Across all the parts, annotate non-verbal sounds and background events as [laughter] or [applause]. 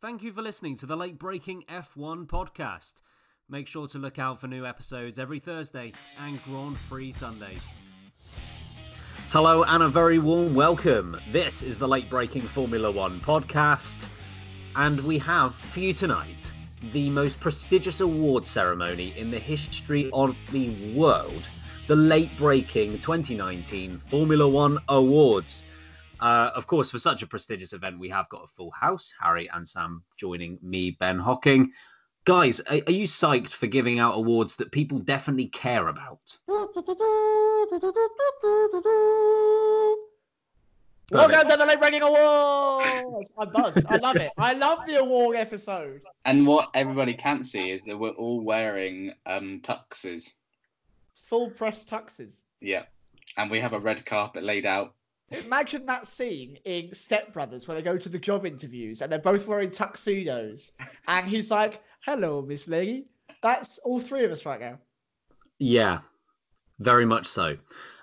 Thank you for listening to the late breaking F1 podcast. Make sure to look out for new episodes every Thursday and Grand Prix Sundays. Hello and a very warm welcome. This is the late breaking Formula One podcast, and we have for you tonight the most prestigious award ceremony in the history of the world the late breaking 2019 Formula One Awards. Uh, of course, for such a prestigious event, we have got a full house. Harry and Sam joining me, Ben Hocking. Guys, are, are you psyched for giving out awards that people definitely care about? Welcome to the Late Breaking Awards! I'm buzzed. I love it. I love the award episode. And what everybody can't see is that we're all wearing um, tuxes. Full press tuxes. Yeah. And we have a red carpet laid out. Imagine that scene in Step Brothers where they go to the job interviews and they're both wearing tuxedos. And he's like, Hello, Miss Lady. That's all three of us right now. Yeah, very much so.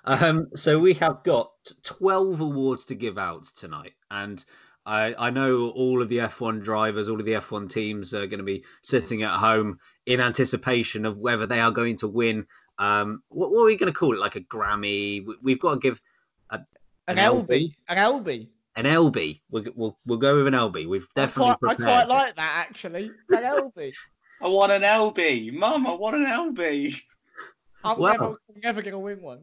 Um, so we have got 12 awards to give out tonight. And I, I know all of the F1 drivers, all of the F1 teams are going to be sitting at home in anticipation of whether they are going to win. Um, what, what are we going to call it? Like a Grammy? We- We've got to give An, LB. An LB. an LB. We'll, we'll, we'll go with an LB. We've I definitely quite, I quite like that actually. An LB. [laughs] I want an LB. Mum, I want an LB. I'm Wow. never, never going to win one.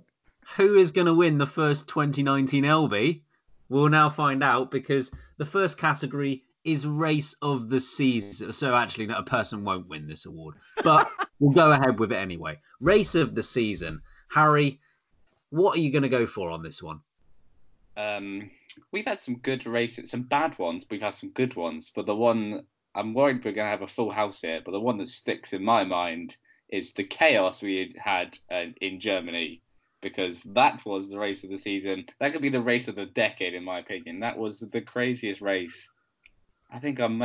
Who is going to win the first 2019 LB? We'll now find out because the first category is race of the season. So actually, no, a person won't win this award, but [laughs] we'll go ahead with it anyway. Race of the season. Harry, what are you going to go for on this one? Um, we've had some good races, some bad ones. We've had some good ones, but the one I'm worried we're going to have a full house here. But the one that sticks in my mind is the chaos we had uh, in Germany, because that was the race of the season. That could be the race of the decade, in my opinion. That was the craziest race. I think I'm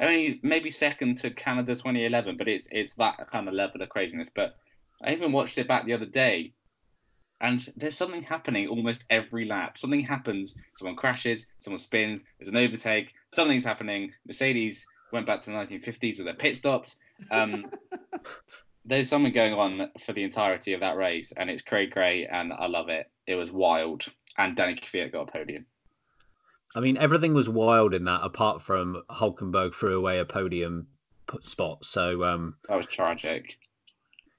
only maybe second to Canada 2011, but it's it's that kind of level of craziness. But I even watched it back the other day, and there's something happening almost every lap. Something happens. Someone crashes. Someone spins. There's an overtake. Something's happening. Mercedes went back to the 1950s with their pit stops. Um, [laughs] there's something going on for the entirety of that race, and it's cray cray, and I love it. It was wild, and Danny Kvyat got a podium. I mean, everything was wild in that, apart from Hulkenberg threw away a podium spot. So, um, That was tragic.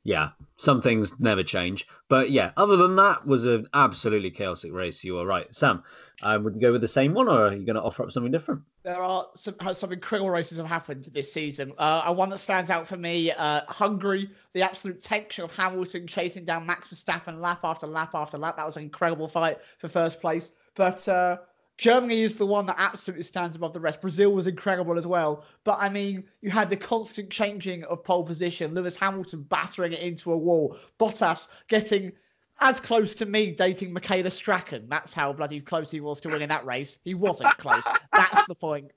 Yeah, some things never change. But yeah, other than that, was an absolutely chaotic race. You are right, Sam. Um, would go with the same one, or are you going to offer up something different? There are some some incredible races have happened this season. Uh, one that stands out for me, uh, Hungary, the absolute tension of Hamilton chasing down Max Verstappen lap after lap after lap. That was an incredible fight for first place. But uh, Germany is the one that absolutely stands above the rest. Brazil was incredible as well. But I mean, you had the constant changing of pole position. Lewis Hamilton battering it into a wall. Bottas getting as close to me dating Michaela Strachan. That's how bloody close he was to winning that race. He wasn't close. That's the point.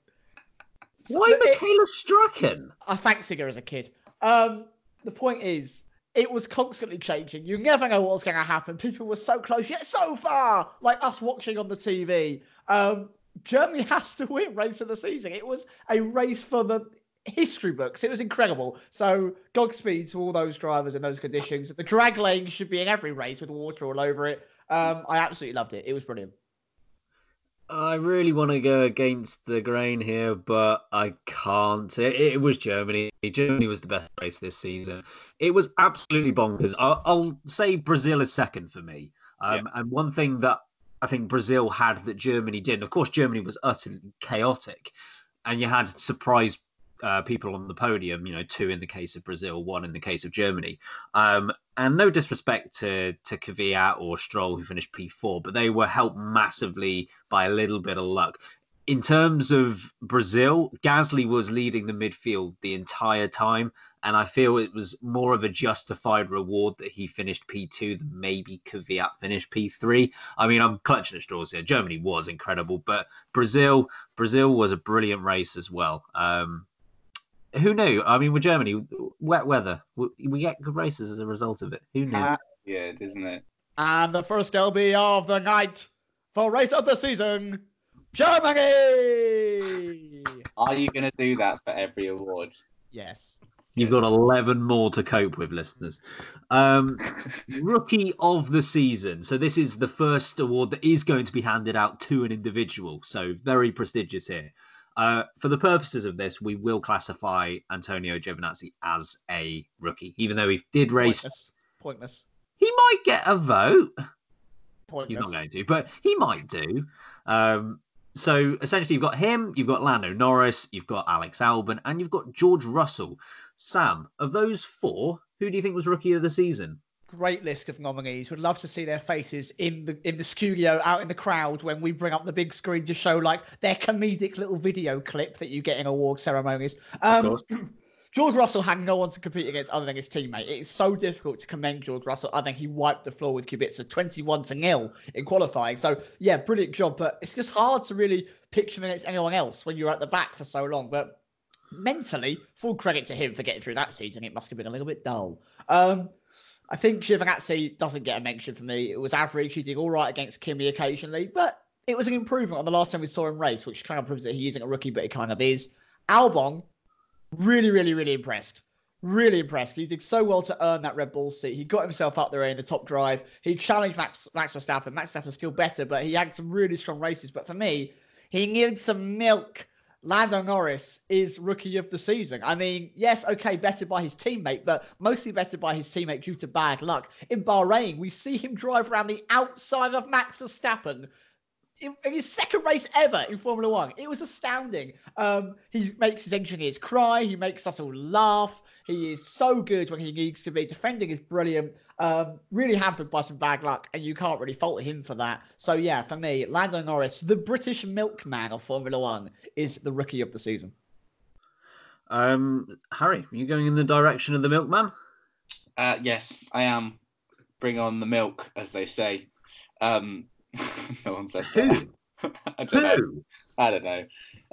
Why Michaela Strachan? I fancied her as a kid. Um, the point is, it was constantly changing. You never know what was going to happen. People were so close yet so far, like us watching on the TV. Um, Germany [laughs] has to win race of the season. It was a race for the history books. It was incredible. So Godspeed to all those drivers in those conditions. The drag lane should be in every race with water all over it. Um, I absolutely loved it. It was brilliant. I really want to go against the grain here, but I can't. It, it, was Germany. Germany was the best race this season. It was absolutely bonkers. I'll, I'll say Brazil is second for me. Um, yeah. And one thing that I think Brazil had that Germany didn't, of course, Germany was utterly chaotic, and you had surprise uh, people on the podium. You know, two in the case of Brazil, one in the case of Germany. Um, and no disrespect to to Kvyat or Stroll who finished P4, but they were helped massively by a little bit of luck. In terms of Brazil, Gasly was leading the midfield the entire time, and I feel it was more of a justified reward that he finished P2 than maybe Kvyat finished P3. I mean, I'm clutching at straws here. Germany was incredible, but Brazil, Brazil was a brilliant race as well. Um, who knew? I mean, with Germany, wet weather, we get good races as a result of it. Who knew? Uh, yeah, isn't it? And the first LB of the night for race of the season, Germany. Are you going to do that for every award? Yes. You've got 11 more to cope with, listeners. Um, [laughs] rookie of the season. So, this is the first award that is going to be handed out to an individual. So, very prestigious here. Uh, for the purposes of this, we will classify Antonio Giovinazzi as a rookie, even though he did race. Pointless. Pointless. He might get a vote. Pointless. He's not going to, but he might do. Um, so essentially, you've got him, you've got Lando Norris, you've got Alex Albon, and you've got George Russell. Sam, of those four, who do you think was rookie of the season? Great list of nominees. Would love to see their faces in the in the studio, out in the crowd when we bring up the big screen to show like their comedic little video clip that you get in award ceremonies. Um, [clears throat] George Russell had no one to compete against other than his teammate. It is so difficult to commend George Russell. I think he wiped the floor with Kubica 21 to nil in qualifying. So yeah, brilliant job. But it's just hard to really picture him against anyone else when you're at the back for so long. But mentally, full credit to him for getting through that season. It must have been a little bit dull. Um, I think Giovinazzi doesn't get a mention for me. It was average. He did all right against Kimi occasionally, but it was an improvement on the last time we saw him race, which kind of proves that he isn't a rookie, but he kind of is. Albon, really, really, really impressed. Really impressed. He did so well to earn that Red Bull seat. He got himself up there in the top drive. He challenged Max, Max Verstappen. Max Verstappen's still better, but he had some really strong races. But for me, he needed some milk Lando Norris is rookie of the season. I mean, yes, okay, better by his teammate, but mostly better by his teammate due to bad luck. In Bahrain, we see him drive around the outside of Max Verstappen in, his second race ever in Formula One. It was astounding. Um, he makes his engineers cry. He makes us all laugh. He is so good when he needs to be. Defending is brilliant. Um, really hampered by some bad luck, and you can't really fault him for that. So yeah, for me, Lando Norris, the British milkman of Formula One, is the rookie of the season. Um, Harry, are you going in the direction of the milkman? Uh, yes, I am. Bring on the milk, as they say. Um, [laughs] no one said Who? [laughs] I don't Who? know. I don't know.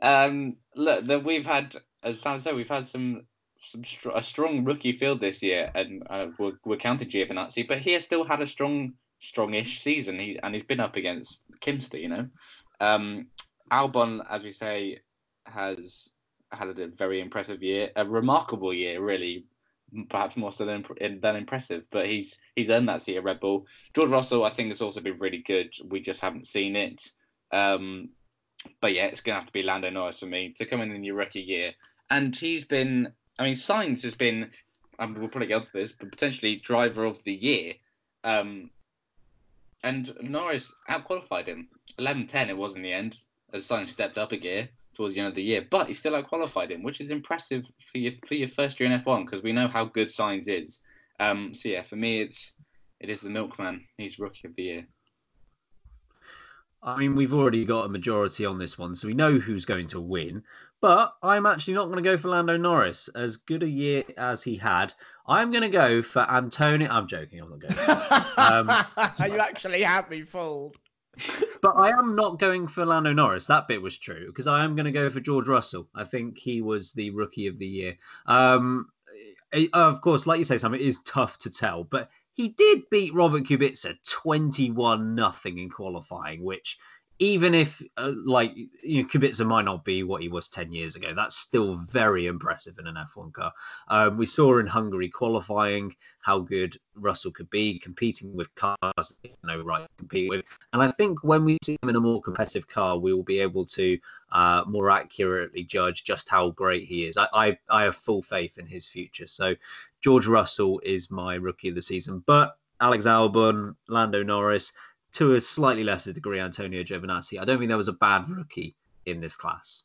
Um, look, the, we've had, as Sam said, we've had some some str- a strong rookie field this year, and uh, we're, we're counting Giovinazzi, but he has still had a strong, strongish season. He and he's been up against Kimster, you know. Um, Albon, as we say, has had a very impressive year, a remarkable year, really, perhaps more so than, than impressive. But he's he's earned that seat at Red Bull. George Russell, I think, has also been really good. We just haven't seen it. Um, but yeah, it's gonna have to be Lando Norris for me to come in in your rookie year, and he's been I mean, Sainz has been, and we'll probably get onto this, but potentially driver of the year. Um, and Norris outqualified him. 11 10 it was in the end, as Sainz stepped up a gear towards the end of the year, but he still outqualified him, which is impressive for your, for your first year in F1 because we know how good Sainz is. Um, so yeah, for me, it's it is the milkman. He's rookie of the year. I mean, we've already got a majority on this one, so we know who's going to win. But I'm actually not going to go for Lando Norris. As good a year as he had, I'm going to go for Antonio. I'm joking. I'm not going. um, [laughs] you actually have me fooled. [laughs] but I am not going for Lando Norris. That bit was true because I am going to go for George Russell. I think he was the rookie of the year. Um, eh, of course, like you say, something is tough to tell, but he did beat Robert Kubica 21 nothing in qualifying, which even if uh, like you know Kubica might not be what he was 10 years ago that's still very impressive in an F1 car. Um, we saw in Hungary qualifying how good Russell could be competing with cars no right compete with. And I think when we see him in a more competitive car we will be able to uh, more accurately judge just how great he is. I, I, I have full faith in his future. So George Russell is my rookie of the season. But Alex Albon Lando Norris to a slightly lesser degree, Antonio Giovinazzi. I don't think there was a bad rookie in this class.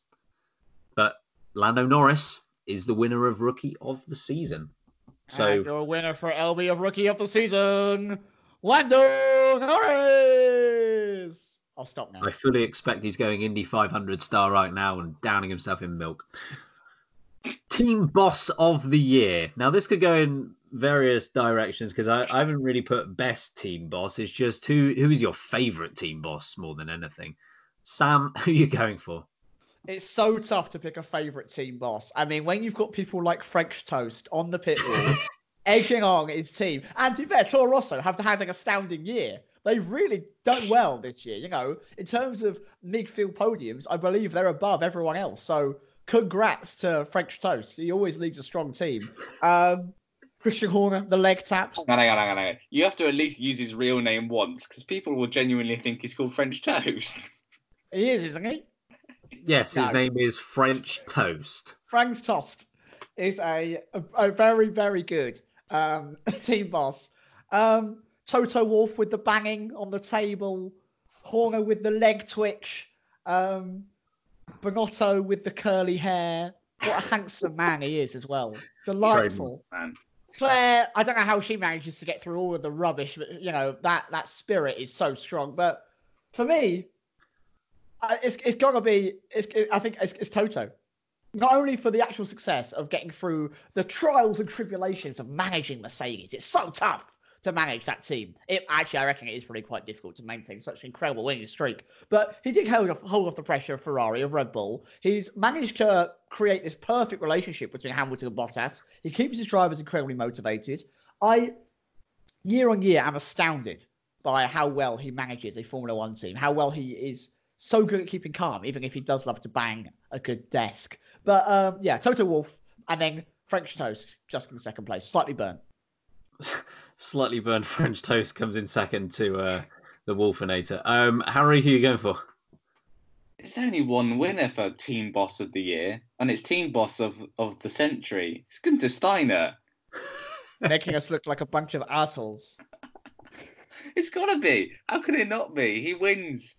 But Lando Norris is the winner of Rookie of the Season. So and your winner for LB of Rookie of the Season, Lando Norris. I'll stop now. I fully expect he's going Indy 500 star right now and downing himself in milk. Team Boss of the Year. Now, this could go in various directions because I, I, haven't really put best team boss. It's just who who is your favorite team boss more than anything. Sam, [laughs] who are you going for? It's so tough to pick a favorite team boss. I mean, when you've got people like French Toast on the pit wall, egging on his team, and to be fair, Toro Rosso have had an astounding year. They've really done well this year. You know, in terms of midfield podiums, I believe they're above everyone else. So congrats to French Toast. He always leads a strong team. Um, Christian Horner, the leg taps. Hang on, hang on, hang on. You have to at least use his real name once because people will genuinely think he's called French Toast. [laughs] He is, isn't he? Yes, his name is French Toast. French Toast is a, a, a very, very good um, [laughs] team boss. Um, Toto Wolff with the banging on the table, Horner with the leg twitch, um, Binotto with the curly hair. What a handsome man he is as well. Delightful. Man. Claire, I don't know how she manages to get through all of the rubbish, but you know that that spirit is so strong. But for me, it's it's gotta be. It's, it, I think it's, it's Toto. Not only for the actual success of getting through the trials and tribulations of managing Mercedes, it's so tough to manage that team. It actually, I reckon, it is probably quite difficult to maintain such an incredible winning streak. But he did hold off, hold off the pressure of Ferrari, of Red Bull. He's managed to create this perfect relationship between Hamilton and Bottas. He keeps his drivers incredibly motivated. I, year on year, am astounded by how well he manages a Formula One team, how well he is so good at keeping calm, even if he does love to bang a good desk. But um, yeah, Toto Wolff and then French Toast just in second place, slightly burnt. [laughs] slightly burned French toast comes in second to uh, the Wolfinator. Um, Harry, who are you going for? It's only one winner for Team Boss of the Year, and it's Team Boss of, of the Century. It's Gunther Steiner. [laughs] Making us look like a bunch of assholes. [laughs] it's got to be. How can it not be? He wins.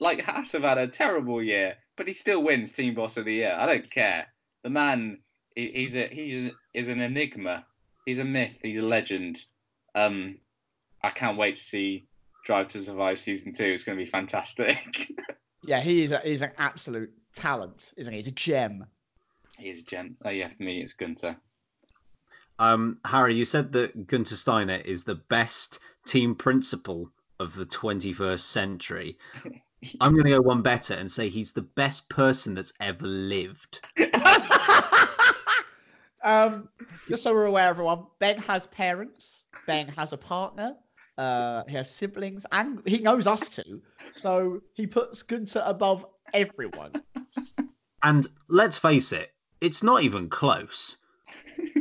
Like Haas have had a terrible year, but he still wins Team Boss of the Year. I don't care. The man, he, he's a he's is an enigma. He's a myth. He's a legend. Um, I can't wait to see Drive to Survive season two. It's going to be fantastic. [laughs] yeah, he is. A, he's an absolute talent, isn't he? He's a gem. He is a gem. Oh yeah, for me, it's Gunter. Um, Harry, you said that Gunter Steiner is the best team principal of the 21st century. [laughs] I'm going to go one better and say he's the best person that's ever lived. [laughs] um, just so we're aware, everyone, Ben has parents. Ben has a partner. Uh, he has siblings, and he knows us too. So he puts Gunter above everyone. And let's face it, it's not even close.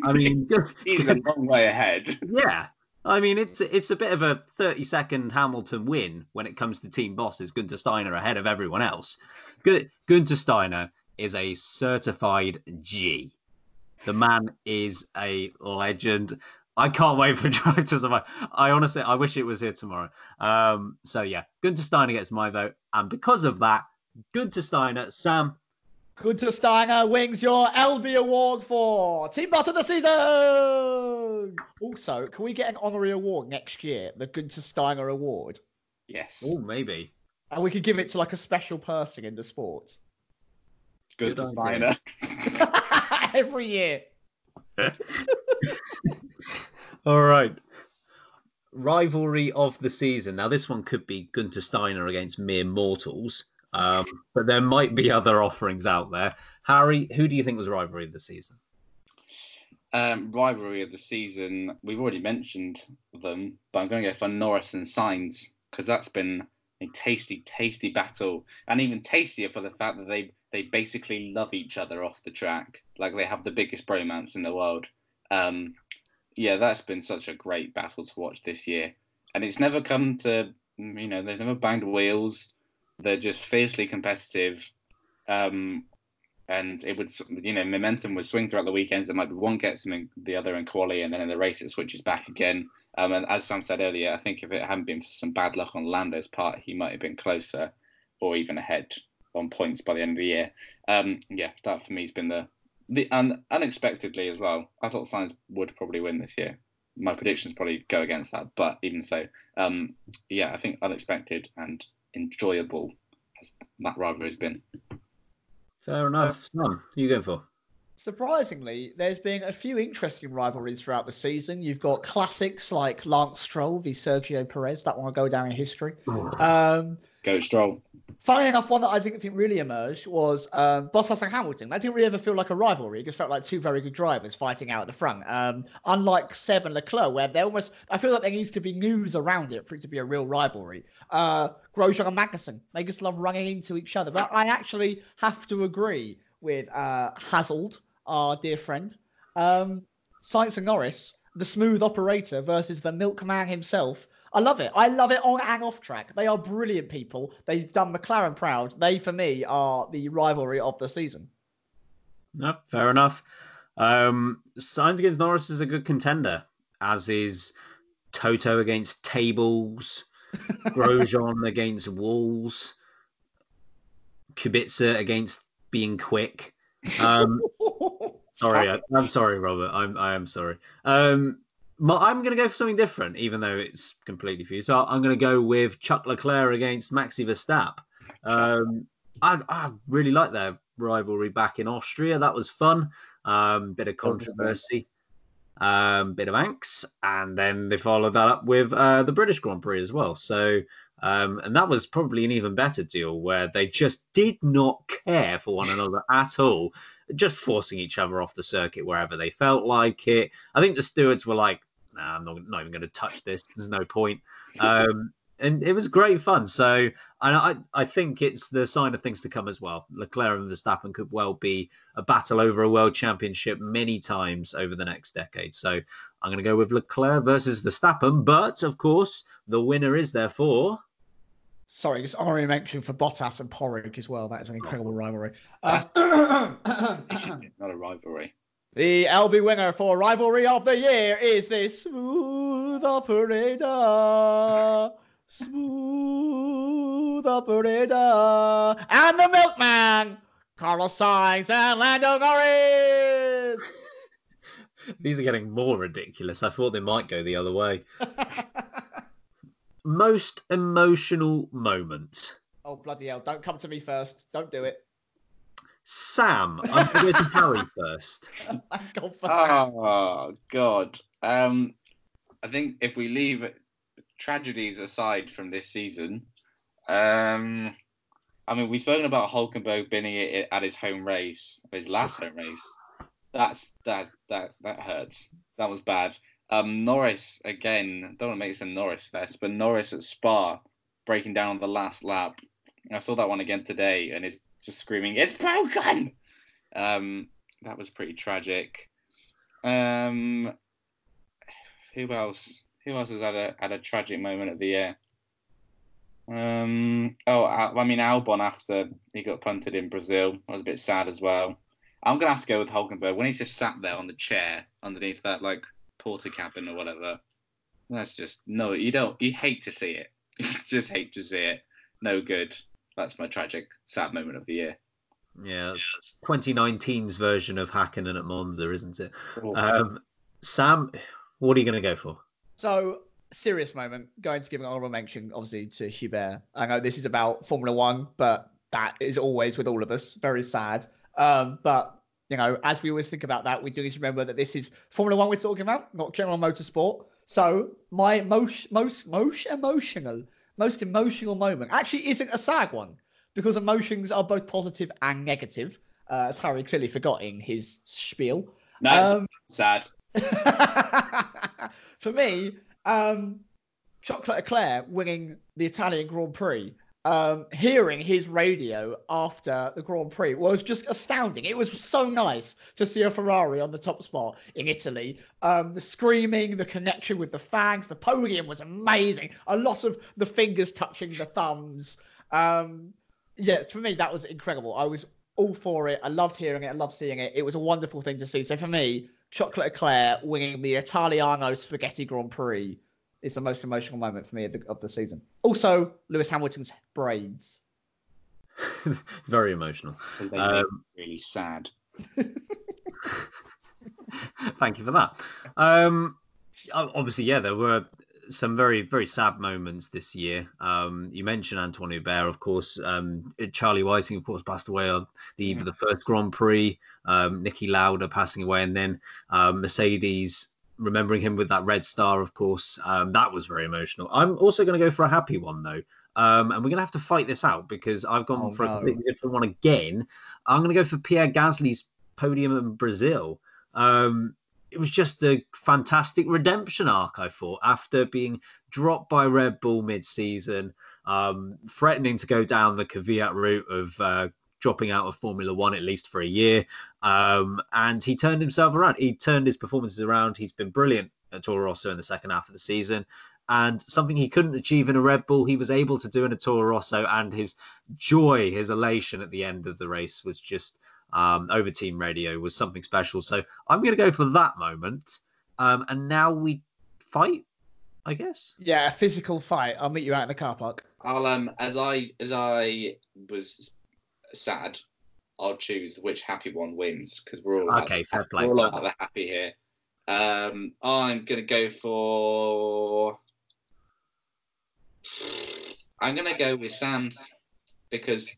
I mean, [laughs] he's a long way ahead. Yeah, I mean, it's it's a bit of a 30 second Hamilton win when it comes to team bosses. Gunter Steiner ahead of everyone else. Gunter Steiner is a certified G. The man is a legend. I can't wait for [laughs] Drive to Survive. I honestly, I wish it was here tomorrow. Um, so yeah, Gunter Steiner gets my vote, and because of that, Gunter Steiner, Sam. Gunter Steiner wins your LB award for Team Boss of the Season. Also, can we get an honorary award next year, the Gunter Steiner Award? Yes. Oh, maybe. And we could give it to like a special person in the sport. Gunter Steiner. [laughs] [laughs] Every year. [laughs] All right. rivalry of the season. Now, this one could be Gunter Steiner against mere mortals, um, but there might be other offerings out there. Harry, who do you think was rivalry of the season? Um, rivalry of the season. We've already mentioned them, but I'm going to go for Norris and Sainz because that's been a tasty, tasty battle, and even tastier for the fact that they they basically love each other off the track. Like they have the biggest bromance in the world. Um, yeah, that's been such a great battle to watch this year, and it's never come to you know they've never banged wheels. They're just fiercely competitive. Um, and it would you know momentum would swing throughout the weekends. It might be one gets them in the other in quali, and then in the race it switches back again. Um, and as Sam said earlier, I think if it hadn't been for some bad luck on Lando's part, he might have been closer or even ahead on points by the end of the year. Um, yeah, that for me has been the the un, unexpectedly as well. I thought Sainz would probably win this year. My predictions probably go against that, but even so, um, yeah, I think unexpected and enjoyable as that rivalry has been. Fair enough. Sam, who you going for? Surprisingly, there's been a few interesting rivalries throughout the season. You've got classics like Lance Stroll v Sergio Perez. That one will go down in history. Um, Go Stroll. Funny enough, one that I didn't think really emerged was um, Bottas and Hamilton. That didn't really ever feel like a rivalry. It just felt like two very good drivers fighting out at the front. Um, unlike Seb and Leclerc, where they're almost, I feel like there needs to be news around it for it to be a real rivalry. Uh, Grosjean and Magnussen, they just love running into each other. But I actually have to agree with uh, our dear friend. Um, Sainz and Norris, the smooth operator versus the milkman himself. I love it. I love it on and off track. They are brilliant people. They've done McLaren proud. They, for me, are the rivalry of the season. No, fair enough. Um, Sainz against Norris is a good contender, as is Toto against Tables, [laughs] Grosjean against Walls, Kubica against being quick. Um, [laughs] sorry, I, am sorry, Robert. I'm I am sorry. Um, I'm going to go for something different, even though it's completely for you. So I'm going to go with Chuck Leclerc against Maxi Verstappen. Um, I, I really like their rivalry back in Austria. That was fun. Um, bit of controversy, um, bit of angst, and then they followed that up with uh, the British Grand Prix as well. So, um, and that was probably an even better deal where they just did not care for one another at all, just forcing each other off the circuit wherever they felt like it. I think the stewards were like, nah, I'm not, not even going to touch this. There's no point. Um, and it was great fun. So, and I, I think it's the sign of things to come as well. Leclerc and Verstappen could well be a battle over a world championship many times over the next decade. So, I'm going to go with Leclerc versus Verstappen. But of course, the winner is therefore. Sorry, just honorary mention for Bottas and Porrig as well. That is an incredible rivalry. Um, not a rivalry. The LB winner for rivalry of the year is the smooth operator. Smooth operator. And the milkman, Carlos Sainz and Lando Norris. [laughs] These are getting more ridiculous. I thought they might go the other way. [laughs] Most emotional moment. Oh, bloody hell. Don't come to me first. Don't do it. Sam, I'm going to go to Harry [laughs] first. oh God. Um, I think if we leave tragedies aside from this season, um, I mean we've spoken about Hulkenberg winning it at his home race, his last home race. That's that that that hurts. That was bad. Um, Norris again. Don't want to make this a Norris fest, but Norris at Spa breaking down on the last lap. I saw that one again today, and it's just screaming, "It's broken!" Um, that was pretty tragic. Um, who else? Who else has had a had a tragic moment of the year? Um, oh, I mean Albon after he got punted in Brazil I was a bit sad as well. I'm gonna have to go with Hulkenberg when he just sat there on the chair underneath that like porter cabin or whatever. That's just no. You don't. You hate to see it. [laughs] You just hate to see it. No good that's my tragic, sad moment of the year. Yeah, 2019's version of Hakkinen at Monza, isn't it? Um, Sam, what are you going to go for? So, serious moment. Going to give an honorable mention, obviously, to Hubert. I know this is about Formula One, but that is always with all of us. Very sad. Um, but you know, as we always think about that, we do need to remember that this is Formula One we're talking about, not general motorsport. So my most most most emotional most emotional moment actually isn't a sad one because emotions are both positive and negative, uh, as Harry clearly forgot in his spiel. No, Um, sad. [laughs] For me, um, Chocolate Eclair winning the Italian Grand Prix, um, hearing his radio after the Grand Prix was just astounding. It was so nice to see a Ferrari on the top spot in Italy. Um, the screaming, the connection with the fans, the podium was amazing. A lot of the fingers touching the thumbs. Um, yeah, for me, that was incredible. I was all for it. I loved hearing it. I loved seeing it. It was a wonderful thing to see. So for me, Chocolate Eclair winning the Italiano Spaghetti Grand Prix is the most emotional moment for me of the, of the season. Also, Lewis Hamilton's braids. [laughs] Very emotional. They Um, really sad. [laughs] Thank you for that. Um, obviously, yeah, there were some very, very sad moments this year. Um, you mentioned Antoine Hubert, of course. Um, Charlie Whiting, of course, passed away on the eve of the first Grand Prix. Um, Niki Lauda passing away, and then um, Mercedes remembering him with that red star, of course. Um, that was very emotional. I'm also going to go for a happy one, though. Um, and we're going to have to fight this out because I've gone Oh, for a completely different one again. I'm going to go for Pierre Gasly's podium in Brazil. Um, it was just a fantastic redemption arc, I thought, after being dropped by Red Bull mid season, um, threatening to go down the Kvyat route of uh, dropping out of Formula One at least for a year. Um, and he turned himself around. He turned his performances around. He's been brilliant at Toro Rosso in the second half of the season. And something he couldn't achieve in a Red Bull, he was able to do in a Toro Rosso. And his joy, his elation at the end of the race was just um, over team radio was something special. So I'm going to go for that moment. Um, and now we fight, I guess. Yeah, a physical fight. I'll meet you out in the car park. I'll um as I as I was sad, I'll choose which happy one wins because we're all Okay, fair play. We're all like the happy here. Um, I'm gonna go for. I'm gonna go with Sam's because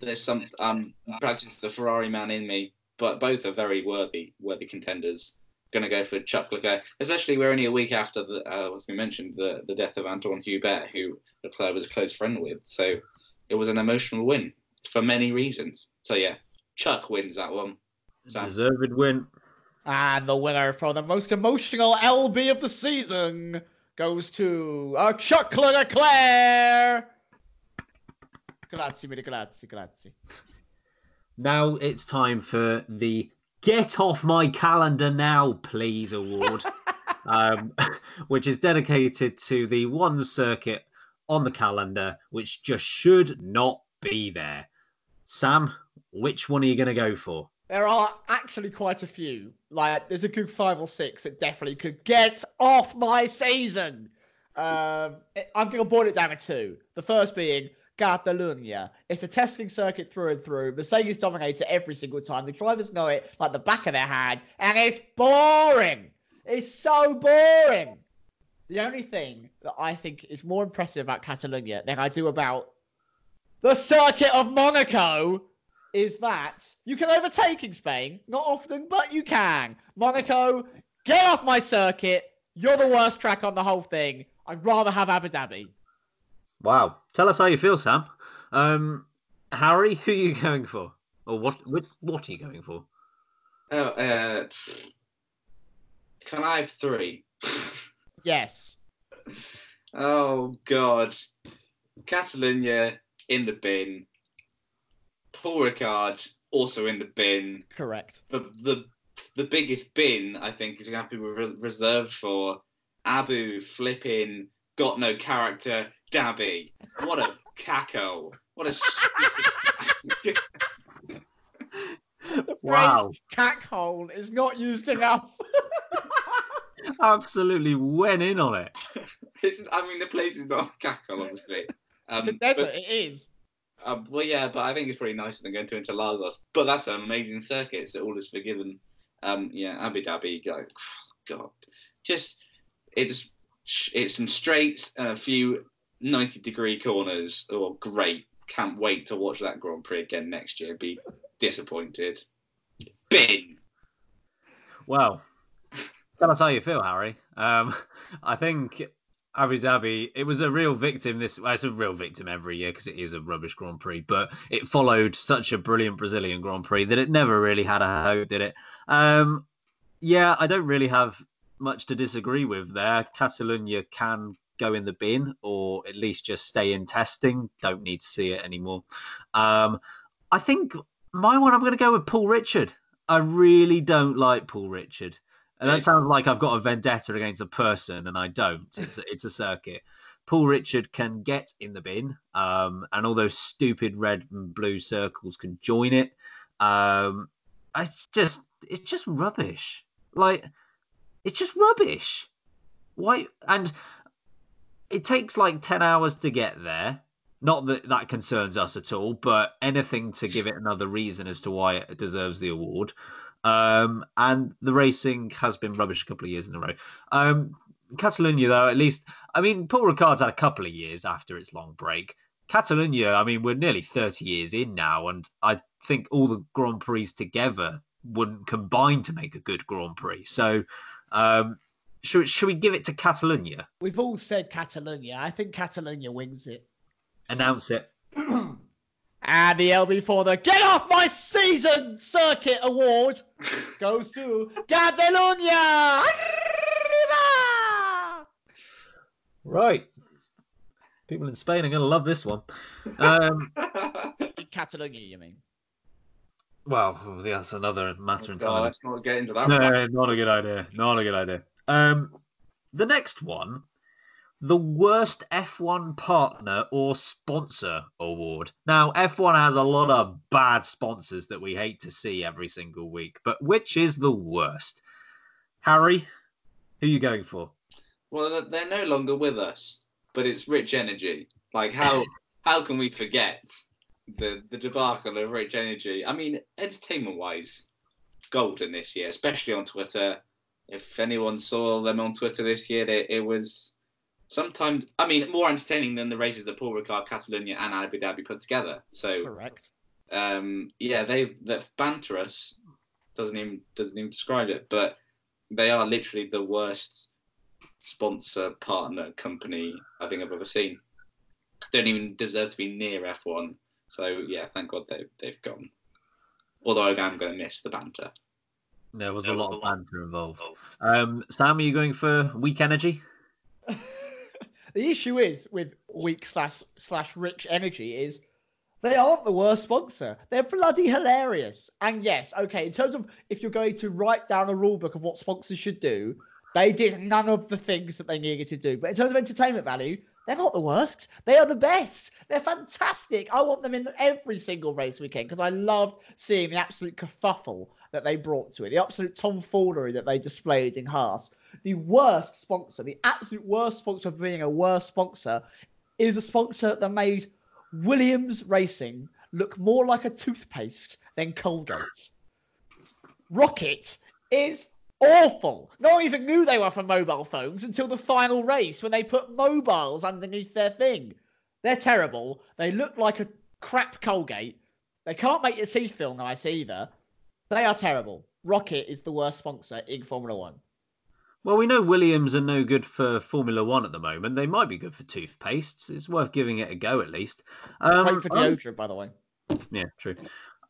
there's some um perhaps it's the Ferrari man in me, but both are very worthy worthy contenders. Gonna go for Chuck Leclerc, especially we're only a week after the uh, as we mentioned the the death of Antoine Hubert, who Leclerc was a close friend with. So it was an emotional win for many reasons. So yeah, Chuck wins that one. Sam. Deserved win. And the winner for the most emotional LB of the season goes to uh, Chocolate Eclair. Grazie, mille grazie, grazie. Now it's time for the Get Off My Calendar Now, Please award, [laughs] um, [laughs] which is dedicated to the one circuit on the calendar which just should not be there. Sam, which one are you going to go for? There are actually quite a few. Like, there's a good five or six that definitely could get off my season. Um, I'm going to boil it down to two. The first being Catalunya. It's a testing circuit through and through. Mercedes dominates it every single time. The drivers know it like the back of their hand, and it's boring. It's so boring. The only thing that I think is more impressive about Catalonia than I do about the circuit of Monaco is that you can overtake in Spain. Not often, but you can. Monaco, get off my circuit. You're the worst track on the whole thing. I'd rather have Abu Dhabi. Wow. Tell us how you feel, Sam. Um, Harry, who are you going for? Or what, what, what are you going for? Oh, uh, can I have three? Yes. [laughs] oh God, Catalonia in the bin. Paul Ricard also in the bin. Correct. The the the biggest bin I think is going to have to be res- reserved for Abu flipping got no character Dabby. What a [laughs] caco. What a [laughs] stupid- The Wow. phrase cackhole is not used enough. Absolutely went in on it. [laughs] It's, I mean, the place is not a cackle, obviously. Um, it's a but- desert. It is. Um, well, yeah, but I think it's pretty nicer than going to Interlagos. But that's an amazing circuit, so all is forgiven. Um, yeah, Abu Dhabi, like, [sighs] God, just it's it's some straights and a few ninety degree corners. Oh, great! Can't wait to watch that Grand Prix again next year. Be [laughs] disappointed. Bin. Well, That's how you feel, Harry. Um, [laughs] I think Abu Dhabi, it was a real victim. This well, it's a real victim every year because it is a rubbish Grand Prix. But it followed such a brilliant Brazilian Grand Prix that it never really had a hope, did it? Um, yeah, I don't really have much to disagree with there. Catalonia can go in the bin or at least just stay in testing. Don't need to see it anymore. Um, I think my one, I'm going to go with Paul Richard. I really don't like Paul Richard. And that sounds like I've got a vendetta against a person, and I don't. [laughs] It's a, it's a circuit. Paul Richard can get in the bin, um, and all those stupid red and blue circles can join it. Um, it's just it's just rubbish. Like it's just rubbish. Why? And it takes like ten hours to get there. Not that that concerns us at all, but anything to give it another reason as to why it deserves the award. Um, and the racing has been rubbish a couple of years in a row. Um, Catalonia, though, at least, I mean, Paul Ricard's had a couple of years after its long break. Catalonia, I mean, we're nearly 30 years in now, and I think all the Grand Prix together wouldn't combine to make a good Grand Prix. So, um, should, should we give it to Catalonia? We've all said Catalonia. I think Catalonia wins it. Announce it. [clears throat] And the LB4, the Get Off My Season Circuit Award [laughs] goes to Catalonia! Right. People in Spain are going to love this one. Um, [laughs] Catalonia, you mean? well, that's another matter Oh, entirely. let's not get into that. No, one. not a good idea. Not a good idea. Um, the next one, the worst F1 partner or sponsor award. Now, F1 has a lot of bad sponsors that we hate to see every single week, but which is the worst? Harry, who are you going for? Well, they're- no longer with us, but it's Rich Energy. Like how [laughs] how can we forget the the debacle of Rich Energy? I mean, entertainment wise, golden this year, especially on Twitter. If anyone saw them on Twitter this year, it, it was sometimes I mean more entertaining than the races that Paul Ricard, Catalonia, and Abu Dhabi put together. So Correct. um, yeah, they that banter us doesn't even doesn't even describe it, but they are literally the worst sponsor partner company I think I've ever seen. Don't even deserve to be near F1. So yeah, thank God they they've gone. Although I'm going to miss the banter. There was There a was lot a of lot banter involved. Um, Sam, are you going for weak energy? [laughs] the issue is with weak slash slash rich energy is they aren't the worst sponsor. They're bloody hilarious. And yes, okay, in terms of if you're going to write down a rule book of what sponsors should do, they did none of the things that they needed to do. But in terms of entertainment value, they're not the worst. They are the best. They're fantastic. I want them in every single race weekend because I loved seeing the absolute kerfuffle that they brought to it, the absolute tomfoolery that they displayed in Haas. The worst sponsor, the absolute worst sponsor of being a worst sponsor, is a sponsor that made Williams Racing look more like a toothpaste than Colgate. ROKiT is awful. No one even knew they were for mobile phones until the final race when they put mobiles underneath their thing. They're terrible. They look like a crap Colgate. They can't make your teeth feel nice either. They are terrible. ROKiT is the worst sponsor in Formula One. Well, we know Williams are no good for Formula One at the moment. They might be good for toothpastes. It's worth giving it a go at least. Um, Great for I'm- deodorant, by the way. Yeah, true.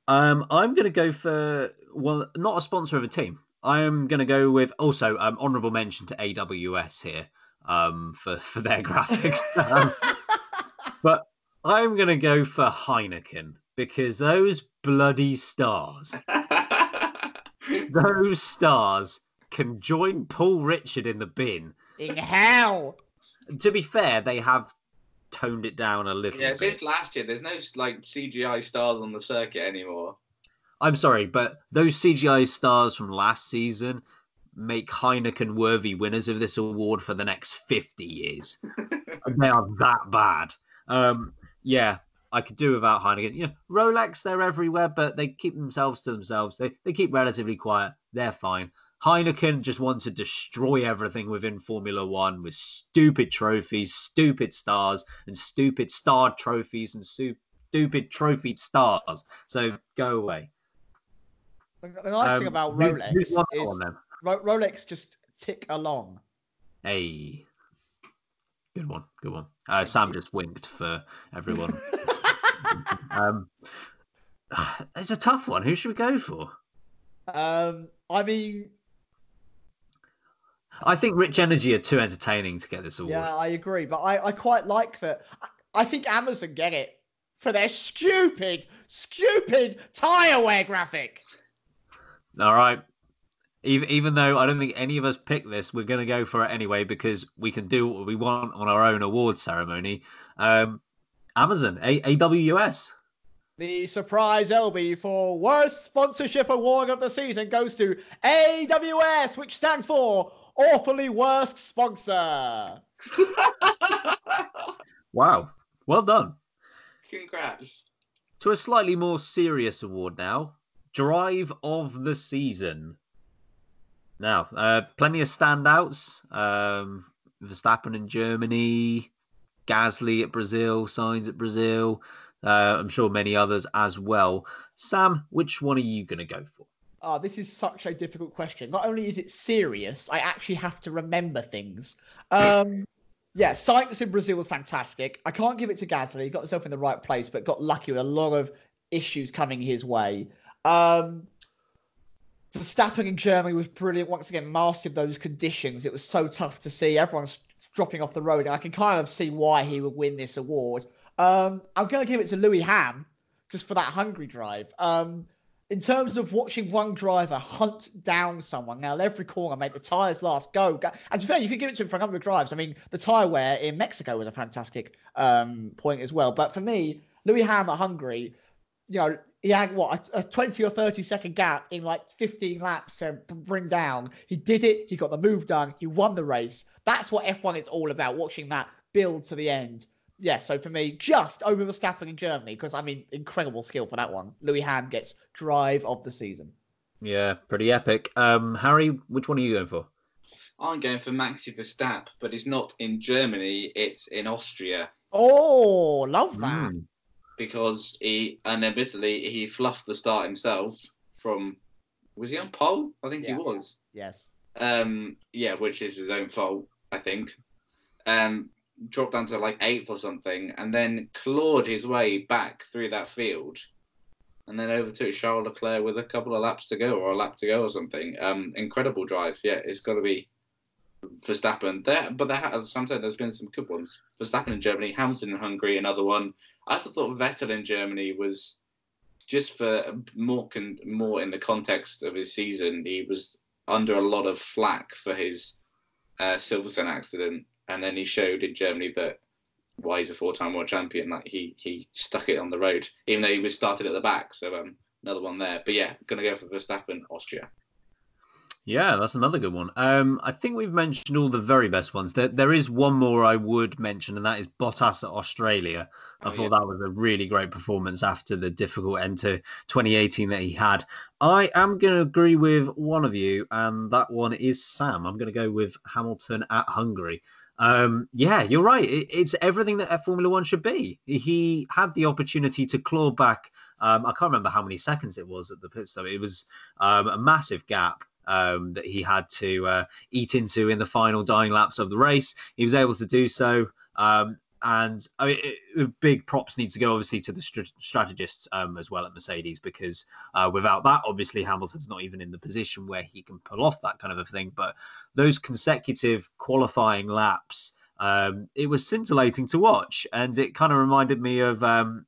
Um, I'm going to go for well, not a sponsor of a team. I am going to go with also um, honourable mention to AWS here um, for for their [laughs] graphics. Um, but I'm going to go for Heineken because those bloody stars, [laughs] those stars can join Paul Richard in the bin. In hell. To be fair, they have toned it down a little yeah, bit. since last year, there's no like CGI stars on the circuit anymore. I'm sorry, but those CGI stars from last season make Heineken worthy winners of this award for the next 50 years. [laughs] They are that bad. Um, yeah, I could do without Heineken. You know, Rolex, they're everywhere, but they keep themselves to themselves. They, they keep relatively quiet. They're fine. Heineken just wants to destroy everything within Formula One with stupid trophies, stupid stars, and stupid star trophies and stupid trophied stars. So go away. The nice thing Um, about Rolex one? Ro- Rolex just tick along. Hey. Good one. Good one. Uh, Sam just winked for everyone. [laughs] [laughs] um, [sighs] it's a tough one. Who should we go for? Um, I mean, I think Rich Energy are too entertaining to get this award. yeah, I agree, but I, I quite like that. I, I think Amazon get it for their stupid, stupid tire wear graphic. All right. Even even though I don't think any of us picked this, we're going to go for it anyway because we can do what we want on our own award ceremony. Um, Amazon, A- AWS. The surprise LB for worst sponsorship award of the season goes to AWS, which stands for Awfully Worst Sponsor. [laughs] Wow. Well done. Congrats. To a slightly more serious award now Drive of the Season. Now, uh, plenty of standouts. Um, Verstappen in Germany, Gasly at Brazil, Sainz at Brazil. Uh, I'm sure many others as well. Sam, which one are you going to go for? Oh, this is such a difficult question. Not only is it serious, I actually have to remember things. Um, [laughs] yeah, Sainz in Brazil was fantastic. I can't give it to Gasly. He got himself in the right place, but got lucky with a lot of issues coming his way. Um, Verstappen in Germany was brilliant. Once again, mastered those conditions. It was so tough to see. Everyone's dropping off the road. And I can kind of see why he would win this award. Um, I'm going to give it to Lewis Ham just for that hungry drive. Um, in terms of watching one driver hunt down someone, now every corner, make the tyres last, go, go. And to fair, you could give it to him for a number of drives. I mean, the tyre wear in Mexico was a fantastic um, point as well. But for me, Lewis Ham at Hungary, you know, he had what a, a 20 or 30 second gap in like 15 laps to bring down. He did it. He got the move done. He won the race. That's what F1 is all about. Watching that build to the end. Yeah, so for me, just over Verstappen in Germany, because I mean, incredible skill for that one. Lewis Ham gets drive of the season. Yeah, pretty epic. Um, Harry, which one are you going for? I'm going for Maxi Verstappen, but it's not in Germany, it's in Austria. Oh, love that. Mm. because he and admittedly he fluffed the start himself from was he on pole? I think Yeah. he was. Yes. Um yeah, which is his own fault, I think. Um dropped down to like eighth or something and then clawed his way back through that field and then overtook Charles Leclerc with a couple of laps to go or a lap to go or something. Um incredible drive. Yeah, it's gotta be Verstappen. There but there has sometimes there's been some good ones. Verstappen in Germany, Hamilton in Hungary, another one. I also thought Vettel in Germany was just for more con- more in the context of his season. He was under a lot of flack for his uh, Silverstone accident, and then he showed in Germany that why he's a four-time world champion. Like he he stuck it on the road, even though he was started at the back. So um, another one there. But yeah, gonna go for Verstappen, Austria. Yeah, that's another good one. Um, I think we've mentioned all the very best ones. There, there is one more I would mention, and that is Bottas at Australia. I Oh, thought yeah. that was a really great performance after the difficult end to 2018 that he had. I am going to agree with one of you, and that one is Sam. I'm going to go with Hamilton at Hungary. Um, yeah, you're right. It, it's everything that a Formula One should be. He had the opportunity to claw back. Um, I can't remember how many seconds it was at the pit stop. It was um, a massive gap um, that he had to uh, eat into in the final dying laps of the race. He was able to do so. Um, and I mean, it, big props need to go obviously to the str- strategists um, as well at Mercedes because uh, without that, obviously Hamilton's not even in the position where he can pull off that kind of a thing. But those consecutive qualifying laps, um, it was scintillating to watch, and it kind of reminded me of. Um,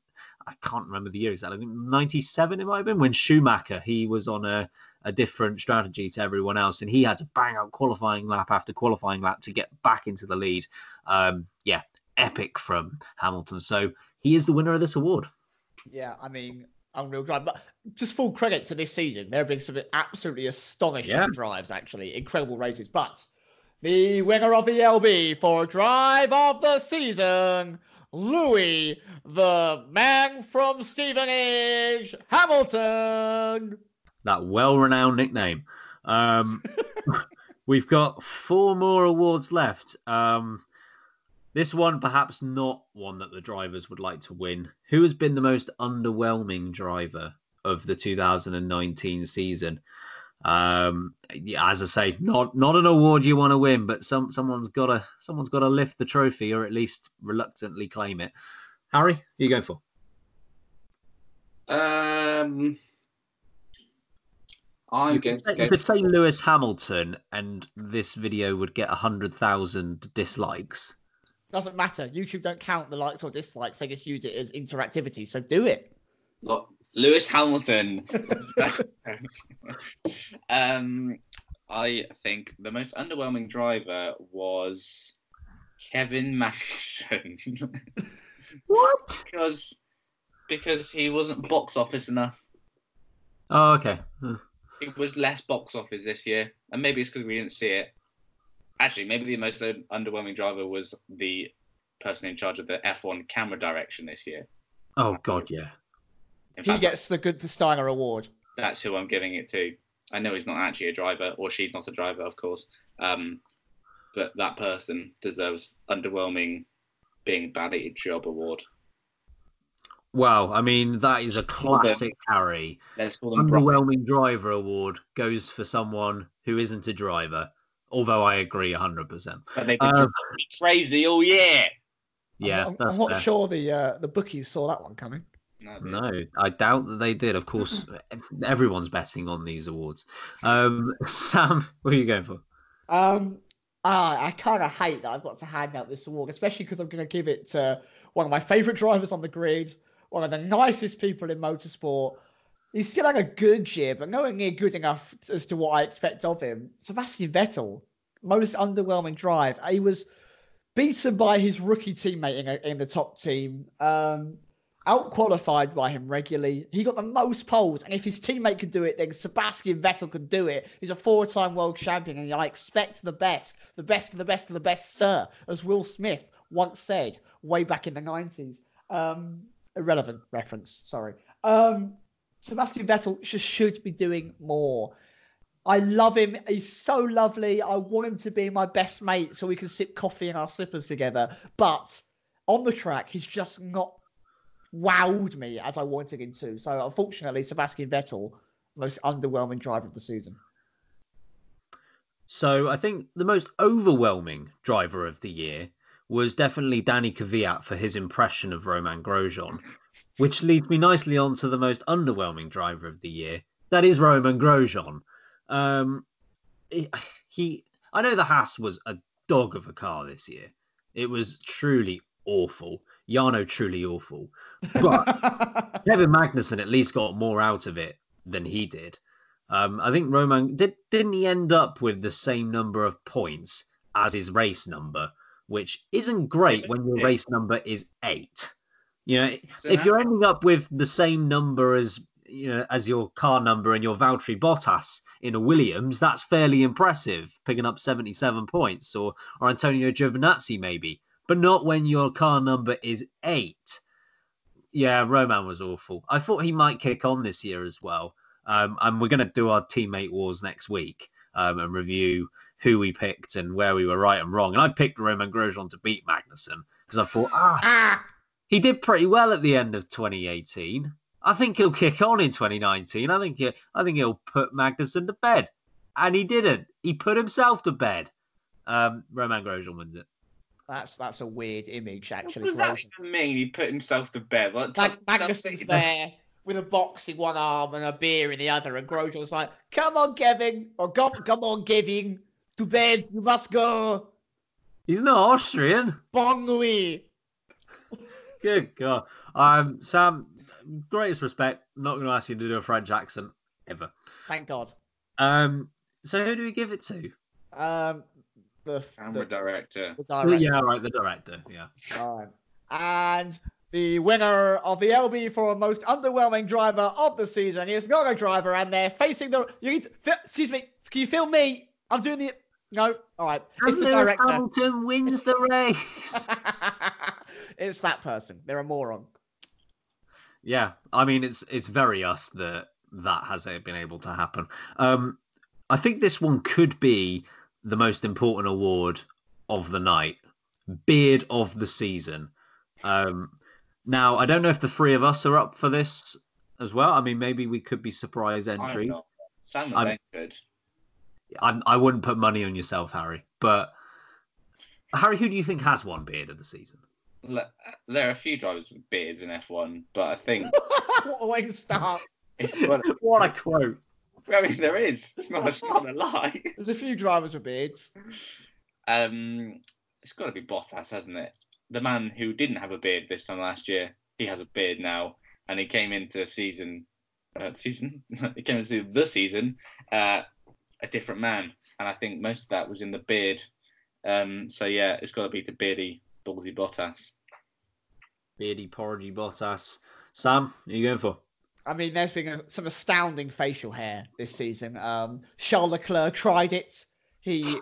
I can't remember the year exactly. I think 97 it might have been when Schumacher he was on a, a different strategy to everyone else and he had to bang out qualifying lap after qualifying lap to get back into the lead. Um, yeah, epic from Hamilton. So he is the winner of this award. Yeah, I mean, unreal drive. But just full credit to this season. There have been some absolutely astonishing Yeah. drives, actually. Incredible races. But the winner of the LB for drive of the season, Lewis, the man from Stevenage, Hamilton. That well-renowned nickname. Um, [laughs] [laughs] we've got four more awards left. Um, this one, perhaps not one that the drivers would like to win. Who has been the most underwhelming driver of the 2019 season? Um, yeah, as I say, not not an award you want to win, but some someone's got to someone's got to lift the trophy or at least reluctantly claim it. Harry, who you going for? Um, I'm You could, say, you could say Lewis Hamilton, and this video would get hundred thousand dislikes. Doesn't matter. YouTube don't count the likes or dislikes. They just use it as interactivity. So do it. Look, Lewis Hamilton. um, I think the most underwhelming driver was Kevin Magnussen [laughs] What? because because he wasn't box office enough. Oh, okay. It was less box office this year, and maybe it's because we didn't see it. Actually, maybe the most underwhelming driver was the person in charge of the F1 camera direction this year. Oh God, yeah. In He fact, gets the good the Steiner Award. that's who I'm giving it to. I know he's not actually a driver, or she's not a driver, of course. Um, but that person deserves underwhelming being bad at your job award. Wow, I mean that is a call them- classic Harry. Let's call them Brian. Underwhelming driver award goes for someone who isn't a driver. Although I agree hundred percent. But they've been Um, driving me crazy all year. Yeah, I'm, that's I'm not fair. sure the uh, the bookies saw that one coming. No, No, I doubt that they did. Of course, [laughs] everyone's betting on these awards. Um, [laughs] Sam, what are you going for? Um, ah, I kind of hate that I've got to hand out this award, especially because I'm going to give it to one of my favorite drivers on the grid, one of the nicest people in motorsport. He's still had a good year, but nowhere near good enough as to what I expect of him. Sebastian Vettel, most underwhelming drive. He was beaten by his rookie teammate in, a, in the top team. Um, out qualified by him regularly. He got the most poles, and if his teammate could do it, then Sebastian Vettel could do it. He's a four-time world champion, and I expect the best, the best of the best of the best, sir, as Will Smith once said way back in the 90s. Um, irrelevant reference, sorry. Um, Sebastian Vettel just should be doing more. I love him. He's so lovely. I want him to be my best mate so we can sip coffee in our slippers together. But on the track, he's just not wowed me as I wanted him to. So unfortunately, Sebastian Vettel, most underwhelming driver of the season. So I think the most overwhelming driver of the year was definitely Danny Kvyat for his impression of Romain Grosjean, which leads me nicely on to the most underwhelming driver of the year. That is Romain Grosjean. Um, he, I know the Haas was a dog of a car this year. It was truly awful. Yano truly awful. But [laughs] Kevin Magnussen at least got more out of it than he did. Um, I think Romain did didn't he end up with the same number of points as his race number, which isn't great when your race number is eight. You know, So if that- you're ending up with the same number as you know as your car number and your Valtteri Bottas in a Williams, that's fairly impressive, picking up 77 points, or or Antonio Giovinazzi maybe, but not when your car number is eight. Yeah, Romain was awful. I thought he might kick on this year as well. Um, and we're going to do our teammate wars next week um, and review who we picked and where we were right and wrong. And I picked Romain Grosjean to beat Magnussen because I thought, ah, ah, he did pretty well at the end of 2018. I think he'll kick on in 2019. I think he, I think he'll put Magnussen to bed, and he didn't. He put himself to bed. Um, Romain Grosjean wins it. that's that's a weird image actually. What actually. does that even mean? He put himself to bed. What Mag- type- Magnussen's there with a box in one arm and a beer in the other, and Grosjean's like, "Come on, Kevin, or come, come on, Kevin, to bed. You must go. He's not Austrian. Bon nuit." Good God. Um, Sam, greatest respect. Not going to ask you to do a French accent ever. Thank God. Um, so who do we give it to? Um, the, Camera the, director. the director. Yeah, right, the director. Yeah. Right. And the winner of the LB for most underwhelming driver of the season is not a driver, and they're facing the. You need to, excuse me. Can you film me? I'm doing the. No. All right. It's the Lewis director. Hamilton wins the [laughs] race. [laughs] it's that person. They're a moron. yeah, I mean it's it's very us that that has been able to happen. Um, I think this one could be the most important award of the night, beard of the season. Um, now I don't know if the three of us are up for this as well. I mean, maybe we could be surprise entry. Sam I'm- and could. I'm, I wouldn't put money on yourself, Harry. But Harry, who do you think has one beard of the season? Le- There are a few drivers with beards in F1, but I think [laughs] what a way to start. it's well, [laughs] What a quote! I mean, there is. It's not, it's [laughs] not a lie. There's a few drivers with beards. Um, it's got to be Bottas, hasn't it? The man who didn't have a beard this time last year, he has a beard now, and he came into the season, uh, season, he came into the season, uh, a different man, and I think most of that was in the beard. Um, so yeah, it's got to be the beardy, ballsy Bottas. Beardy, porridgey Bottas. Sam, who are you going for? I mean, there's been a, some astounding facial hair this season. Um, Charles Leclerc tried it. He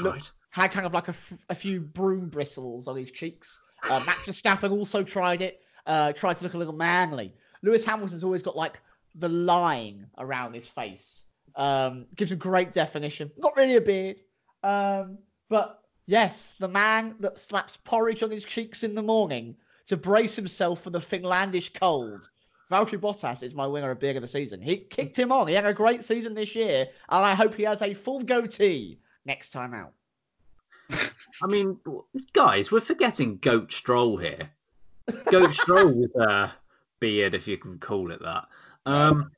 right. had kind of like a, f- a few broom bristles on his cheeks. Uh, Max Verstappen also tried it. Uh, tried to look a little manly. Lewis Hamilton's always got like the line around his face. Um, gives a great definition. Not really a beard, um, but yes, the man that slaps porridge on his cheeks in the morning to brace himself for the Finlandish cold. Valtteri Bottas is my winner of beard of the season. He kicked him on. He had a great season this year, and I hope he has a full goatee next time out. [laughs] I mean, guys, we're forgetting Goat Stroll here. Goat [laughs] Stroll with a beard, if you can call it that. Um,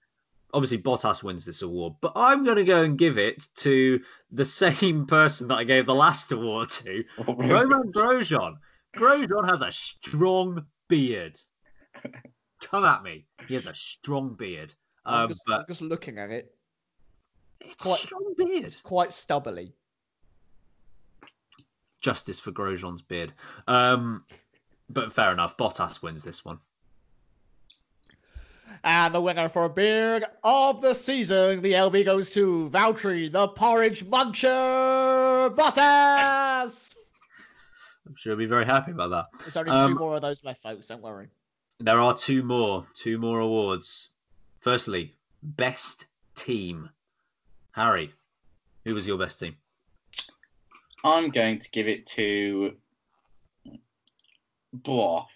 obviously, Bottas wins this award, but I'm going to go and give it to the [laughs] same person that I gave the last award to, Romain Grosjean. Grosjean has a strong beard. Come at me. He has a strong beard. I'm, Um, just, I'm just looking at it. it's quite- a strong beard. Quite stubbly. Justice for Grosjean's beard. Um, but fair enough. Bottas wins this one. And the winner for beard of the season, the LB goes to Valtteri, the porridge muncher, Bottas. I'm sure he'll be very happy about that. There's only Um, two more of those left, folks. Don't worry. There are two more, two more awards. Firstly, best team. Harry, who was your best team? I'm going to give it to. Blah.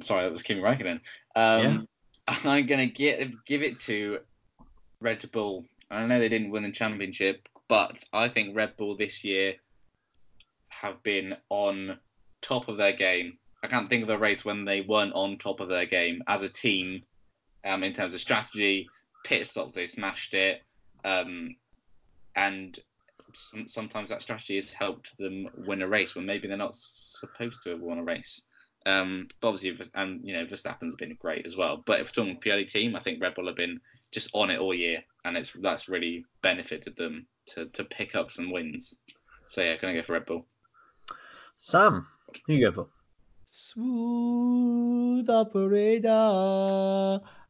Sorry, that was Kimi Räikkönen. Um, [laughs] I'm going to get give it to Red Bull. I know they didn't win the championship, but I think Red Bull this year have been on top of their game. I can't think of a race when they weren't on top of their game as a team um, in terms of strategy. Pit stops, they smashed it. Um, and some, sometimes that strategy has helped them win a race when maybe they're not supposed to have won a race. Um, but obviously, and you know, Verstappen's been great as well. But if we're talking purely team, I think Red Bull have been just on it all year, and it's that's really benefited them to to pick up some wins. So yeah, gonna go for Red Bull. Sam, who you go for? Smooth operator.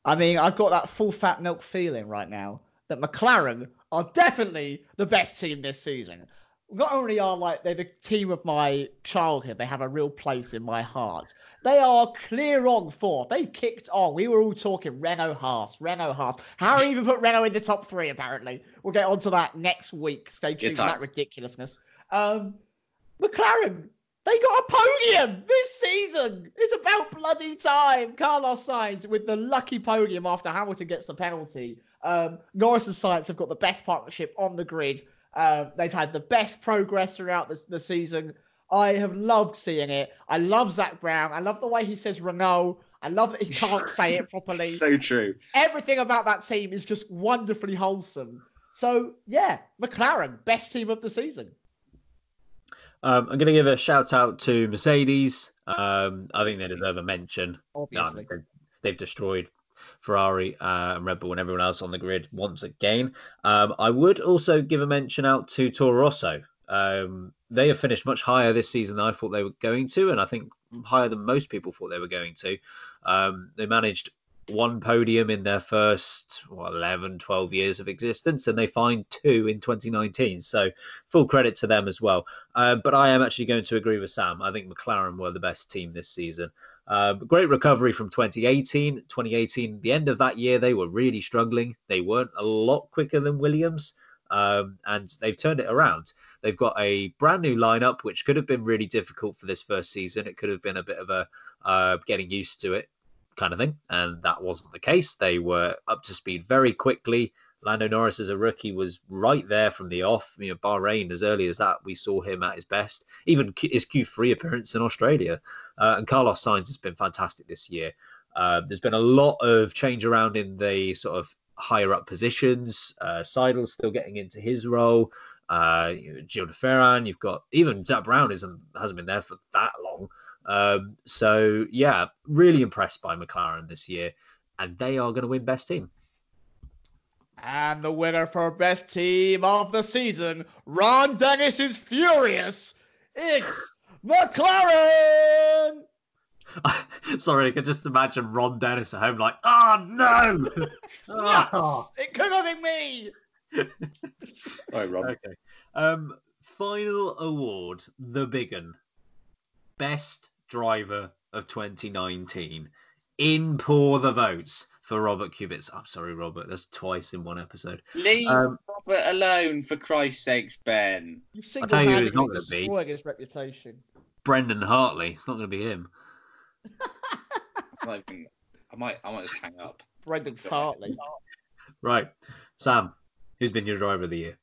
I mean, I've got that full fat milk feeling right now that McLaren are definitely the best team this season. Not only are like they the team of my childhood, they have a real place in my heart. They are clear on four. They kicked on. We were all talking Renault Haas, Renault Haas. Harry even put Renault in the top three, apparently. We'll get onto that next week. Stay tuned for that ridiculousness. Um, McLaren, they got a podium this season. It's about bloody time. Carlos Sainz with the lucky podium after Hamilton gets the penalty. Um, Norris and Sainz have got the best partnership on the grid. Uh, they've had the best progress throughout the, the season. I have loved seeing it. I love Zak Brown. I love the way he says Renault. I love that he can't say it [laughs] properly. So true. Everything about that team is just wonderfully wholesome. So yeah, McLaren, best team of the season. Um, I'm going to give a shout out to Mercedes. Um, I think they deserve a mention. Obviously. They- they've destroyed Ferrari uh, and Red Bull and everyone else on the grid once again. Um, I would also give a mention out to Toro Rosso. Um, they have finished much higher this season than I thought they were going to, and I think higher than most people thought they were going to. Um, they managed one podium in their first what, 11, 12 years of existence, and they find two in 2019. So, full credit to them as well. Uh, but I am actually going to agree with Sam. I think McLaren were the best team this season. Uh, great recovery from 2018. 2018, the end of that year, they were really struggling. They weren't a lot quicker than Williams, um, and they've turned it around. They've got a brand new lineup, which could have been really difficult for this first season. It could have been a bit of a uh, getting used to it kind of thing, and that wasn't the case. They were up to speed very quickly. Lando Norris as a rookie was right there from the off. You know, Bahrain as early as that, we saw him at his best. Even his Q3 appearance in Australia, uh, and Carlos Sainz has been fantastic this year. Uh, there's been a lot of change around in the sort of higher up positions. Uh, Seidl's still getting into his role. Uh, you know, Gilles Ferran, you've got even Zak Brown isn't hasn't been there for that long. Um, so yeah, really impressed by McLaren this year, and they are going to win best team. And the winner for best team of the season, Ron Dennis is furious. It's McLaren. [laughs] Sorry, I can just imagine Ron Dennis at home, like, oh no, [laughs] yes, [laughs] it could have been me. Sorry, Rob. Okay. Um, final award, the big one, best driver of 2019. In pour the votes for Robert Kubica. I'm sorry, Robert. That's twice in one episode. Leave Um, Robert alone, for Christ's sakes, Ben. You I'll tell you who it's not gonna be. his reputation. Brendan Hartley. It's not going to be him. I'm not even- I might, I might just hang up. Brendan Fartley. Right, Sam. Who's been your driver of the year?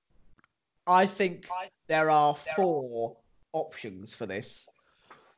I think there are four options for this.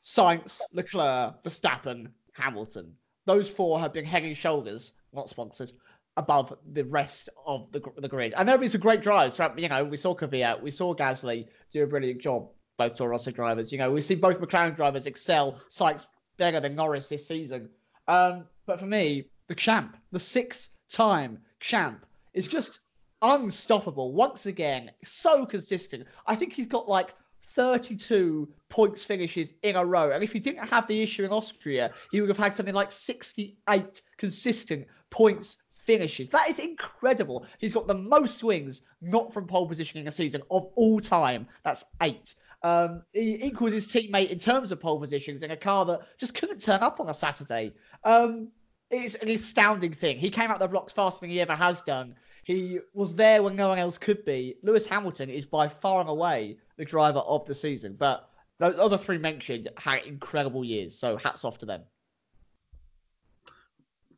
Sainz, Leclerc, Verstappen, Hamilton. Those four have been and shoulders, not sponsored, above the rest of the, the grid. And there been some great drives. Throughout, you know, we saw Kvyat, we saw Gasly do a brilliant job. Both Toro Rosso drivers. You know, we see both McLaren drivers excel. Sykes better than Norris this season. Um, but for me, the champ, the six-time champ, is just unstoppable once again. So consistent. I think he's got like 32 points finishes in a row. And if he didn't have the issue in Austria, he would have had something like 68 consistent points finishes. That is incredible. He's got the most wins not from pole position in a season of all time. That's eight. Um, he equals his teammate in terms of pole positions in a car that just couldn't turn up on a Saturday. Um, it's an astounding thing. He came out the blocks faster than he ever has done. He was there when no one else could be. Lewis Hamilton is by far and away the driver of the season, but those other three mentioned had incredible years. So hats off to them.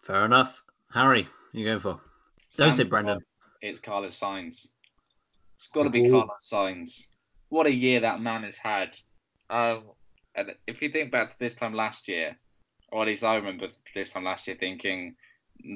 Fair enough. Harry, who you going for? Don't say Sam's Brendan. It's Carlos Sainz. It's got to be Ooh. Carlos Sainz. What a year that man has had. Um, and if you think back to this time last year, or at least I remember this time last year thinking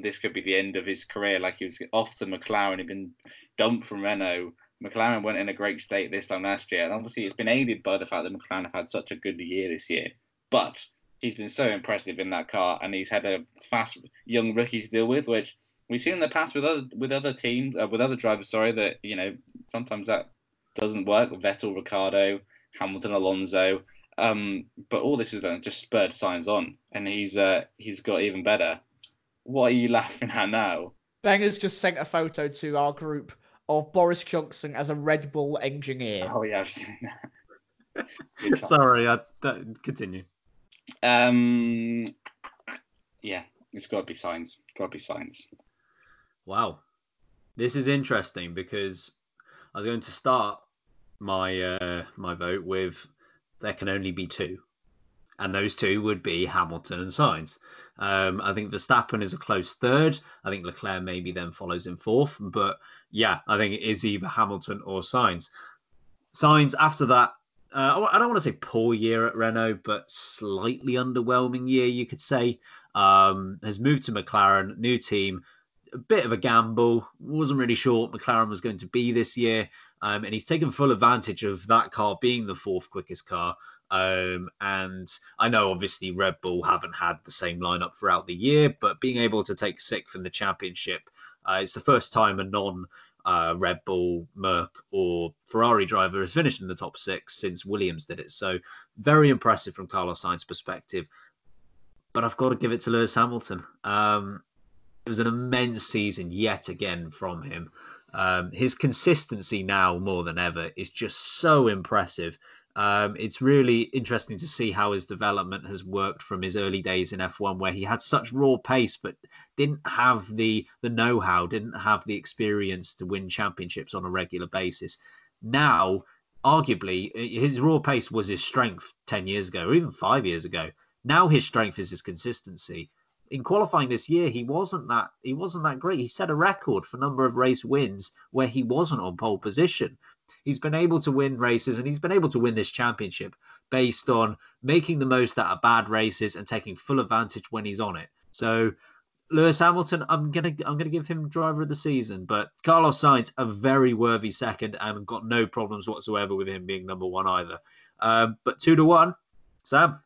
this could be the end of his career. Like he was off to McLaren, he'd been dumped from Renault. McLaren went in a great state this time last year, and obviously it's been aided by the fact that McLaren have had such a good year this year. But he's been so impressive in that car, and he's had a fast young rookie to deal with, which we've seen in the past with other with other teams, uh, with other drivers. Sorry, that you know sometimes that doesn't work. Vettel, Ricciardo, Hamilton, Alonso. Um, but all this has done just spurred Sainz on, and he's uh, he's got even better. What are you laughing at now? Benger's just sent a photo to our group of Boris Johnson as a Red Bull engineer. Oh yeah, I've seen that. [laughs] Sorry, I, that, continue. Um, yeah, it's got to be Sainz. Got to be Sainz. Wow, this is interesting because I was going to start my uh, my vote with there can only be two, and those two would be Hamilton and Sainz. Um, I think Verstappen is a close third. I think Leclerc maybe then follows in fourth, but yeah, I think it is either Hamilton or Sainz. Sainz after that. Uh, I don't want to say poor year at Renault, but slightly underwhelming year, you could say. Um, has moved to McLaren, new team, a bit of a gamble. Wasn't really sure what McLaren was going to be this year, um, and he's taken full advantage of that car being the fourth quickest car. Um, and I know obviously Red Bull haven't had the same lineup throughout the year, but being able to take sixth in the championship, uh, it's the first time a non uh, Red Bull, Merc, or Ferrari driver has finished in the top six since Williams did it. So very impressive from Carlos Sainz's perspective. But I've got to give it to Lewis Hamilton. Um, it was an immense season yet again from him. Um, his consistency now more than ever is just so impressive. Um, it's really interesting to see how his development has worked from his early days in F1, where he had such raw pace but didn't have the the know-how, didn't have the experience to win championships on a regular basis. Now, arguably, his raw pace was his strength ten years ago, or even five years ago. Now his strength is his consistency in qualifying this year, he wasn't that he wasn't that great. He set a record for number of race wins where he wasn't on pole position. He's been able to win races and he's been able to win this championship based on making the most out of bad races and taking full advantage when he's on it. So Lewis Hamilton, I'm gonna I'm gonna give him driver of the season, but Carlos Sainz a very worthy second and got no problems whatsoever with him being number one either. Um, but two to one, Sam.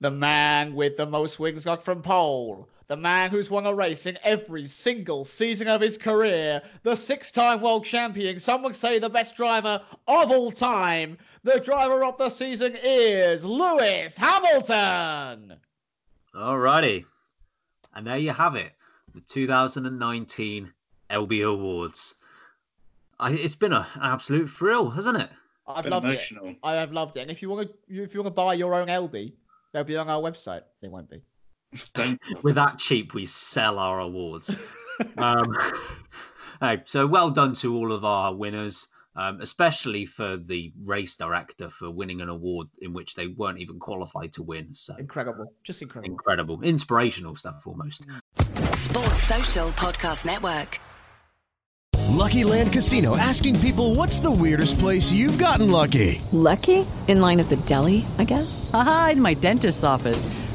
The man with the most wins got from pole. The man who's won a race in every single season of his career. The six time world champion. Some would say the best driver of all time. The driver of the season is Lewis Hamilton. Alrighty. And there you have it. The 2019 LB Awards. I, it's been a, an absolute thrill, hasn't it? I've loved emotional. it. I have loved it. And if you want to, if you want to buy your own LB, they'll be on our website. They won't be. We're that cheap. We sell our awards. [laughs] um, [laughs] hey, so well done to all of our winners. Um, especially for the race director for winning an award in which they weren't even qualified to win. So incredible, just incredible, incredible, inspirational stuff almost. Sports Social Podcast Network. Lucky Land Casino asking people, "What's the weirdest place you've gotten lucky?" Lucky in line at the deli, I guess. Aha, in my dentist's office.